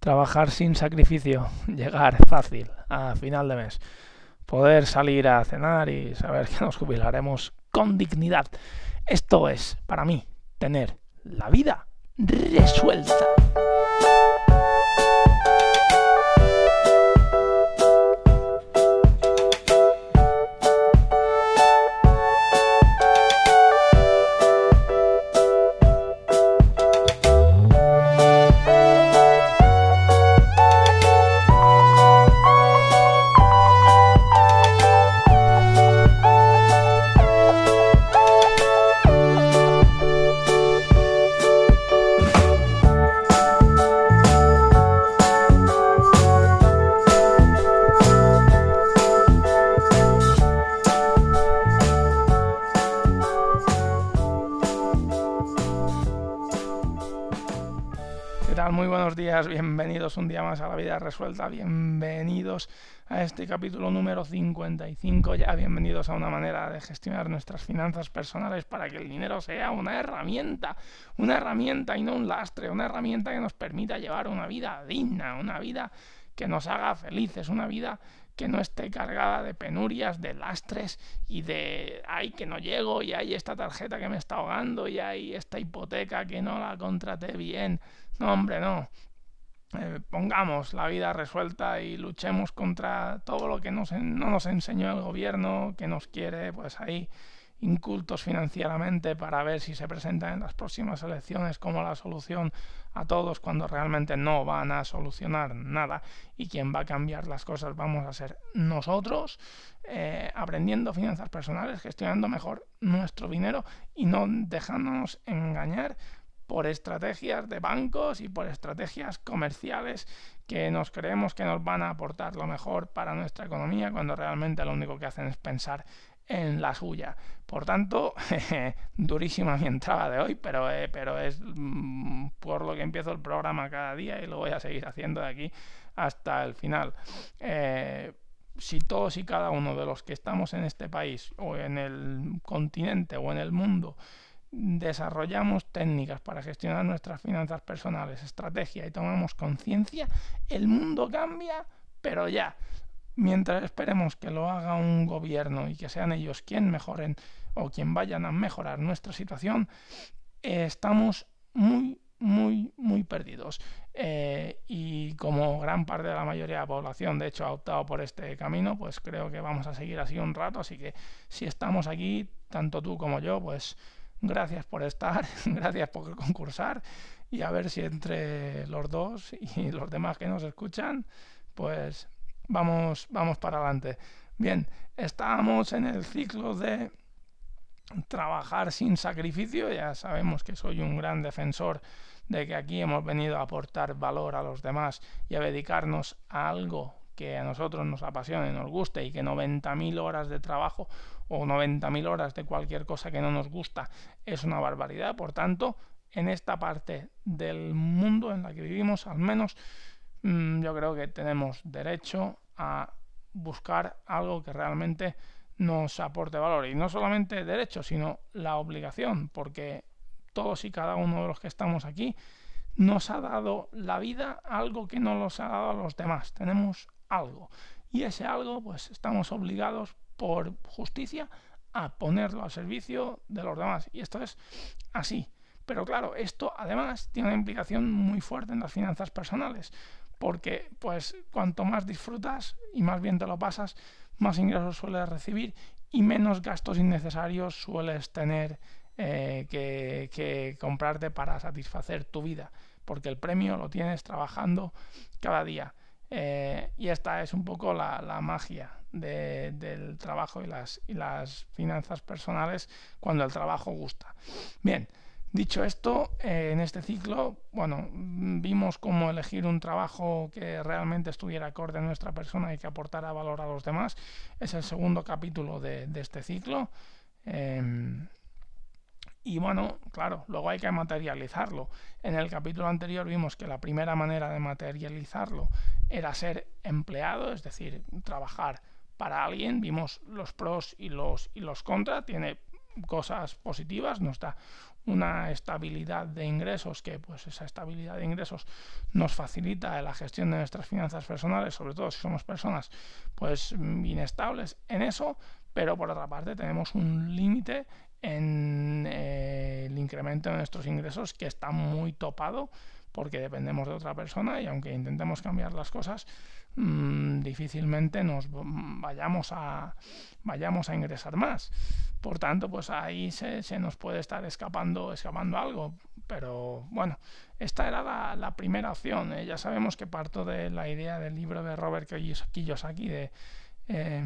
trabajar sin sacrificio, llegar fácil a final de mes, poder salir a cenar y saber que nos jubilaremos con dignidad. Esto es, para mí, tener la vida resuelta. Muy buenos días, bienvenidos un día más a la vida resuelta, bienvenidos a este capítulo número 55, ya bienvenidos a una manera de gestionar nuestras finanzas personales para que el dinero sea una herramienta, una herramienta y no un lastre, una herramienta que nos permita llevar una vida digna, una vida que nos haga felices, una vida que no esté cargada de penurias, de lastres y de, ay, que no llego y hay esta tarjeta que me está ahogando y hay esta hipoteca que no la contraté bien. No, hombre, no. Eh, pongamos la vida resuelta y luchemos contra todo lo que no nos enseñó el gobierno, que nos quiere, pues ahí incultos financieramente para ver si se presentan en las próximas elecciones como la solución a todos cuando realmente no van a solucionar nada. Y quien va a cambiar las cosas vamos a ser nosotros eh, aprendiendo finanzas personales, gestionando mejor nuestro dinero y no dejándonos engañar por estrategias de bancos y por estrategias comerciales que nos creemos que nos van a aportar lo mejor para nuestra economía cuando realmente lo único que hacen es pensar en la suya. Por tanto, durísima mi entrada de hoy, pero, eh, es mm, por lo que empiezo el programa cada día y lo voy a seguir haciendo de aquí hasta el final. Eh, si todos y cada uno de los que estamos en este país o en el continente o en el mundo desarrollamos técnicas para gestionar nuestras finanzas personales, estrategia y tomamos conciencia, el mundo cambia, pero ya. Mientras esperemos que lo haga un gobierno y que sean ellos quien mejoren o quien vayan a mejorar nuestra situación, estamos muy, muy, muy perdidos. Eh, y como gran parte de la mayoría de la población, de hecho, ha optado por este camino, pues creo que vamos a seguir así un rato. Así que si estamos aquí, tanto tú como yo, pues Gracias por estar, gracias por concursar y a ver si entre los dos y los demás que nos escuchan, pues vamos, vamos para adelante. Bien, estábamos en el ciclo de trabajar sin sacrificio, ya sabemos que soy un gran defensor de que aquí hemos venido a aportar valor a los demás y a dedicarnos a algo que a nosotros nos apasione, nos guste y que 90.000 horas de trabajo o 90.000 horas de cualquier cosa que no nos gusta es una barbaridad. Por tanto, en esta parte del mundo en la que vivimos, al menos, yo creo que tenemos derecho a buscar algo que realmente nos aporte valor. Y no solamente derecho, sino la obligación, porque todos y cada uno de los que estamos aquí nos ha dado la vida algo que no nos ha dado a los demás. Tenemos algo. Y ese algo, pues estamos obligados por justicia a ponerlo al servicio de los demás. Y esto es así. Pero claro, esto además tiene una implicación muy fuerte en las finanzas personales, porque pues cuanto más disfrutas y más bien te lo pasas, más ingresos sueles recibir y menos gastos innecesarios sueles tener eh, que, comprarte para satisfacer tu vida, porque el premio lo tienes trabajando cada día. Eh, y esta es un poco la, magia del trabajo y las finanzas personales cuando el trabajo gusta. Bien, dicho esto, eh, en este ciclo, bueno, vimos cómo elegir un trabajo que realmente estuviera acorde a nuestra persona y que aportara valor a los demás. Es el segundo capítulo de, este ciclo. Em, y bueno, claro, luego hay que materializarlo. En el capítulo anterior vimos que la primera manera de materializarlo era ser empleado, es decir, trabajar para alguien. Vimos los pros y los, y los contras. Tiene cosas positivas, nos da una estabilidad de ingresos que pues esa estabilidad de ingresos nos facilita la gestión de nuestras finanzas personales, sobre todo si somos personas pues inestables en eso, pero por otra parte tenemos un límite en eh, el incremento de nuestros ingresos que está muy topado porque dependemos de otra persona y aunque intentemos cambiar las cosas, mmm, difícilmente nos vayamos a, vayamos a ingresar más. Por tanto, pues ahí se, nos puede estar escapando, escapando algo. Pero bueno, esta era la, primera opción. ¿eh? Ya sabemos que parto de la idea del libro de Robert Kiyosaki de... Eh,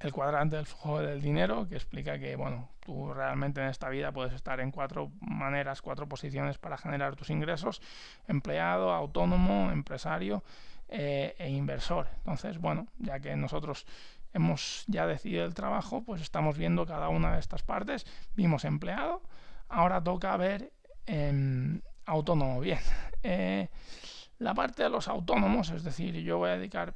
el cuadrante del flujo del dinero, que explica que, bueno, tú realmente en esta vida puedes estar en cuatro maneras, cuatro posiciones para generar tus ingresos, empleado, autónomo, empresario eh, e inversor. Entonces, bueno, ya que nosotros hemos ya decidido el trabajo, pues estamos viendo cada una de estas partes. Vimos empleado, ahora toca ver eh, autónomo. Bien, eh, la parte de los autónomos, es decir, yo voy a dedicar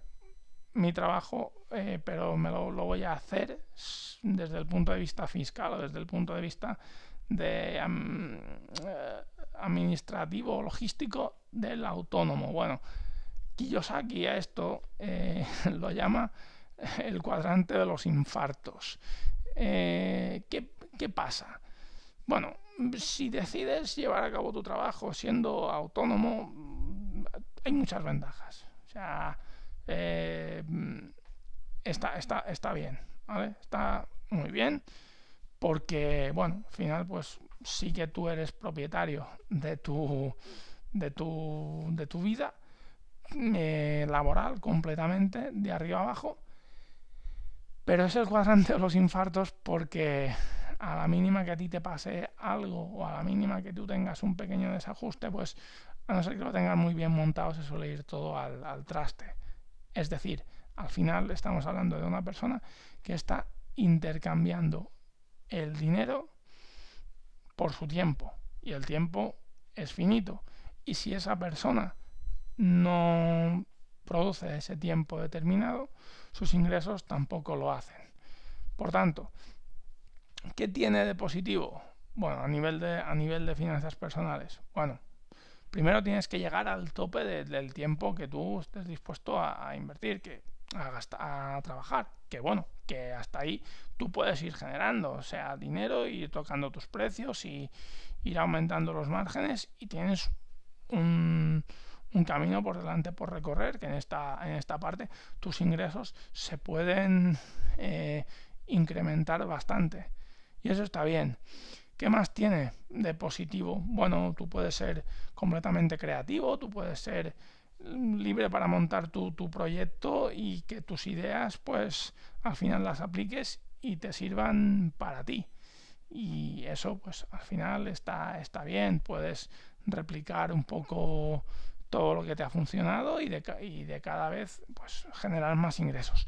mi trabajo, eh, pero me lo, voy a hacer desde el punto de vista fiscal o desde el punto de vista um, administrativo logístico del autónomo. Bueno, Kiyosaki a esto eh, lo llama el cuadrante de los infartos. Eh, ¿qué, ¿Qué pasa? Bueno, si decides llevar a cabo tu trabajo siendo autónomo, hay muchas ventajas. O sea, eh, está, está, está bien, ¿vale? Está muy bien porque, bueno, al final, pues sí que tú eres propietario de tu, de tu, de tu vida eh, laboral completamente, de arriba abajo, pero es el cuadrante de los infartos porque a la mínima que a ti te pase algo o a la mínima que tú tengas un pequeño desajuste, pues a no ser que lo tengas muy bien montado, se suele ir todo al, al traste. Es decir, al final estamos hablando de una persona que está intercambiando el dinero por su tiempo. Y el tiempo es finito. Y si esa persona no produce ese tiempo determinado, sus ingresos tampoco lo hacen. Por tanto, ¿qué tiene de positivo? Bueno, a nivel de, a nivel de finanzas personales. Bueno, primero tienes que llegar al tope de, del tiempo que tú estés dispuesto a, invertir, que a, gastar, a trabajar. Que bueno, que hasta ahí tú puedes ir generando, o sea, dinero, ir tocando tus precios y ir aumentando los márgenes y tienes un, un camino por delante por recorrer, que en esta, en esta parte tus ingresos se pueden eh, incrementar bastante. Y eso está bien. ¿Qué más tiene de positivo? Bueno, tú puedes ser completamente creativo, tú puedes ser libre para montar tu, tu, proyecto y que tus ideas pues al final las apliques y te sirvan para ti. Y eso pues al final está, está bien, puedes replicar un poco todo lo que te ha funcionado y de, y de cada vez pues generar más ingresos.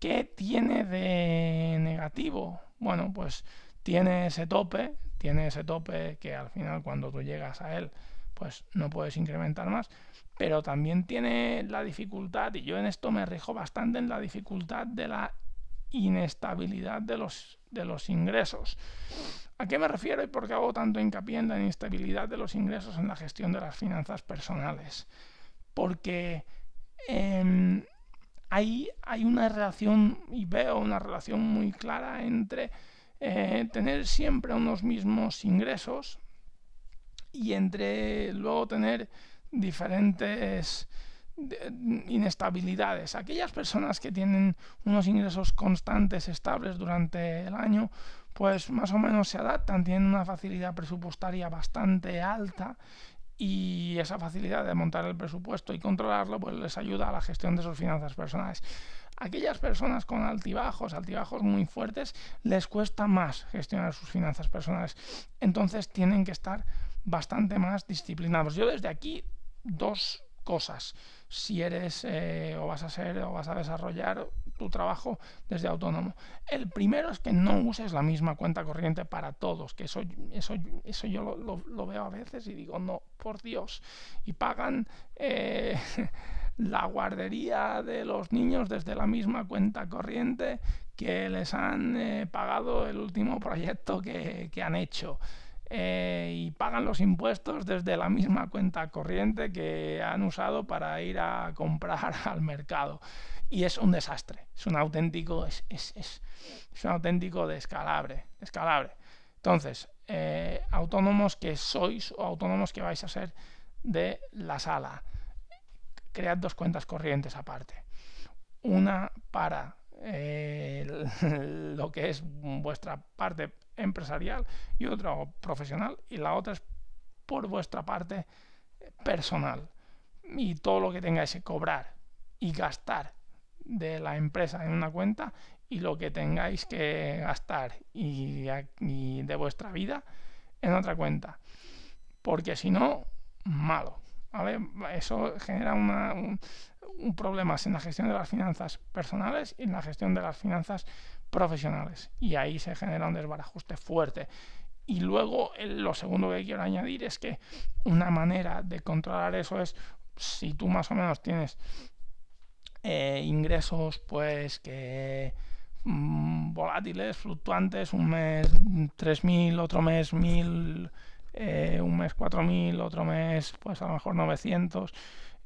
¿Qué tiene de negativo? Bueno, pues tiene ese tope, tiene ese tope que al final cuando tú llegas a él, pues no puedes incrementar más, pero también tiene la dificultad, y yo en esto me rijo bastante en la dificultad de la inestabilidad de los, de los ingresos. ¿A qué me refiero y por qué hago tanto hincapié en la inestabilidad de los ingresos en la gestión de las finanzas personales? Porque eh, hay, hay una relación, y veo una relación muy clara entre eh, tener siempre unos mismos ingresos y entre luego tener diferentes inestabilidades. Aquellas personas que tienen unos ingresos constantes, estables durante el año, pues más o menos se adaptan, tienen una facilidad presupuestaria bastante alta y esa facilidad de montar el presupuesto y controlarlo pues les ayuda a la gestión de sus finanzas personales aquellas personas con altibajos, altibajos muy fuertes, les cuesta más gestionar sus finanzas personales. Entonces tienen que estar bastante más disciplinados. Yo desde aquí dos cosas. Si eres eh, o vas a ser o vas a desarrollar tu trabajo desde autónomo. El primero es que no uses la misma cuenta corriente para todos, que eso, eso, eso yo lo, veo a veces y digo, no, por Dios. Y pagan... Eh, la guardería de los niños desde la misma cuenta corriente que les han eh, pagado el último proyecto que, que han hecho. Eh, y pagan los impuestos desde la misma cuenta corriente que han usado para ir a comprar al mercado. Y es un desastre, es un auténtico, es, es, es, un auténtico descalabre, descalabre. Entonces, eh, autónomos que sois o autónomos que vais a ser de la sala, cread dos cuentas corrientes aparte. Una para eh, lo que es vuestra parte empresarial y otra profesional y la otra es por vuestra parte personal. Y todo lo que tengáis que cobrar y gastar de la empresa en una cuenta y lo que tengáis que gastar y, de vuestra vida en otra cuenta. Porque si no malo ¿vale? eso genera una, un, un en la gestión de las finanzas personales y en la gestión de las finanzas profesionales. Y ahí se genera un desbarajuste fuerte. Y luego lo segundo que quiero añadir es que una manera de controlar eso es si tú más o menos tienes eh, ingresos pues que mm, volátiles, fluctuantes, un mes 3.000, otro mes 1.000, eh, un mes 4.000, otro mes pues a lo mejor 900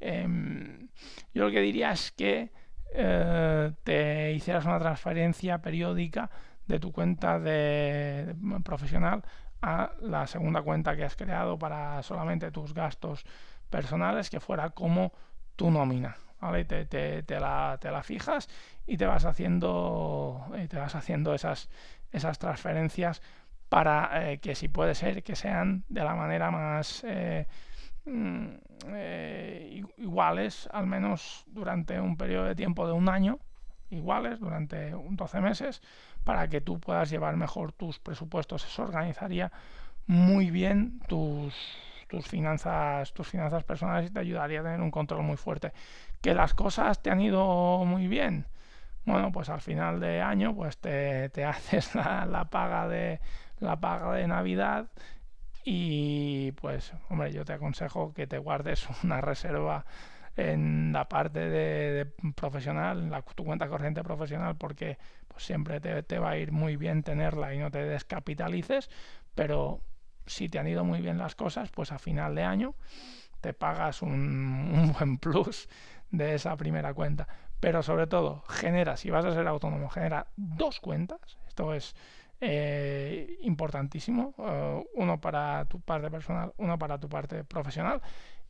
Em, yo lo que diría es que eh, te hicieras una transferencia periódica de tu cuenta de, profesional a la segunda cuenta que has creado para solamente tus gastos personales, que fuera como tu nómina. ¿vale? Te, te, la, te, la, fijas y te vas haciendo, te vas haciendo esas, esas transferencias para eh, que si puede ser que sean de la manera más eh, mm, eh, iguales, al menos durante un periodo de tiempo de un año, iguales durante 12 meses, para que tú puedas llevar mejor tus presupuestos. Eso organizaría muy bien tus, tus finanzas, tus finanzas personales y te ayudaría a tener un control muy fuerte. Que las cosas te han ido muy bien. Bueno, pues al final de año, pues te, te haces la, la, paga de la paga de Navidad y pues, hombre, yo te aconsejo que te guardes una reserva en la parte de, profesional, en la, tu cuenta corriente profesional, porque pues, siempre te, te, va a ir muy bien tenerla y no te descapitalices, pero si te han ido muy bien las cosas, pues a final de año te pagas un, un buen plus de esa primera cuenta. Pero sobre todo, genera, si vas a ser autónomo, genera dos cuentas. Esto es eh, importantísimo, eh, uno para tu parte personal, uno para tu parte profesional.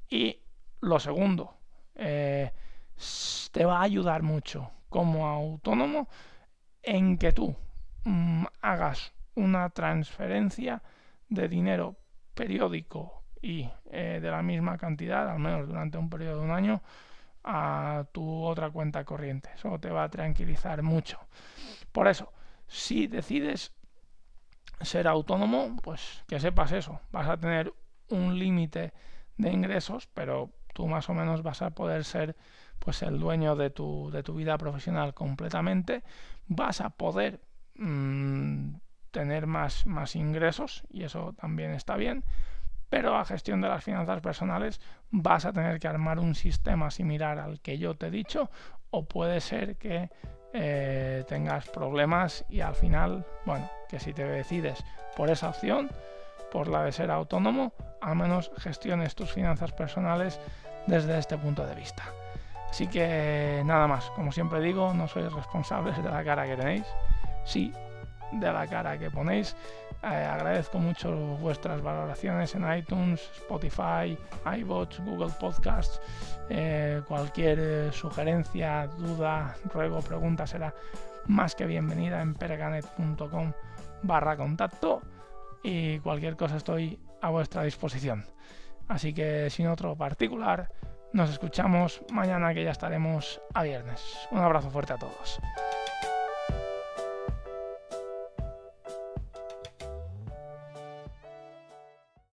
Y lo segundo, eh, te va a ayudar mucho como autónomo en que tú mm, hagas una transferencia de dinero periódico y de la misma cantidad, al menos durante un periodo de un año, a tu otra cuenta corriente. Eso te va a tranquilizar mucho. Por eso, si decides ser autónomo, pues que sepas eso. Vas a tener un límite de ingresos, pero tú más o menos vas a poder ser pues el dueño de tu, de tu vida profesional completamente. Vas a poder mmm, tener más, más ingresos y eso también está bien. Pero a gestión de las finanzas personales vas a tener que armar un sistema similar al que yo te he dicho o puede ser que eh, tengas problemas y al final, bueno, que si te decides por esa opción, por la de ser autónomo, al menos gestiones tus finanzas personales desde este punto de vista. Así que nada más, como siempre digo, no sois responsables de la cara que tenéis, sí de la cara que ponéis. Eh, agradezco mucho vuestras valoraciones en iTunes, Spotify, iBots, Google Podcasts. Eh, cualquier eh, sugerencia, duda, ruego, pregunta será más que bienvenida en perganet.com barra contacto y cualquier cosa estoy a vuestra disposición. Así que sin otro particular, nos escuchamos mañana que ya estaremos a viernes. Un abrazo fuerte a todos.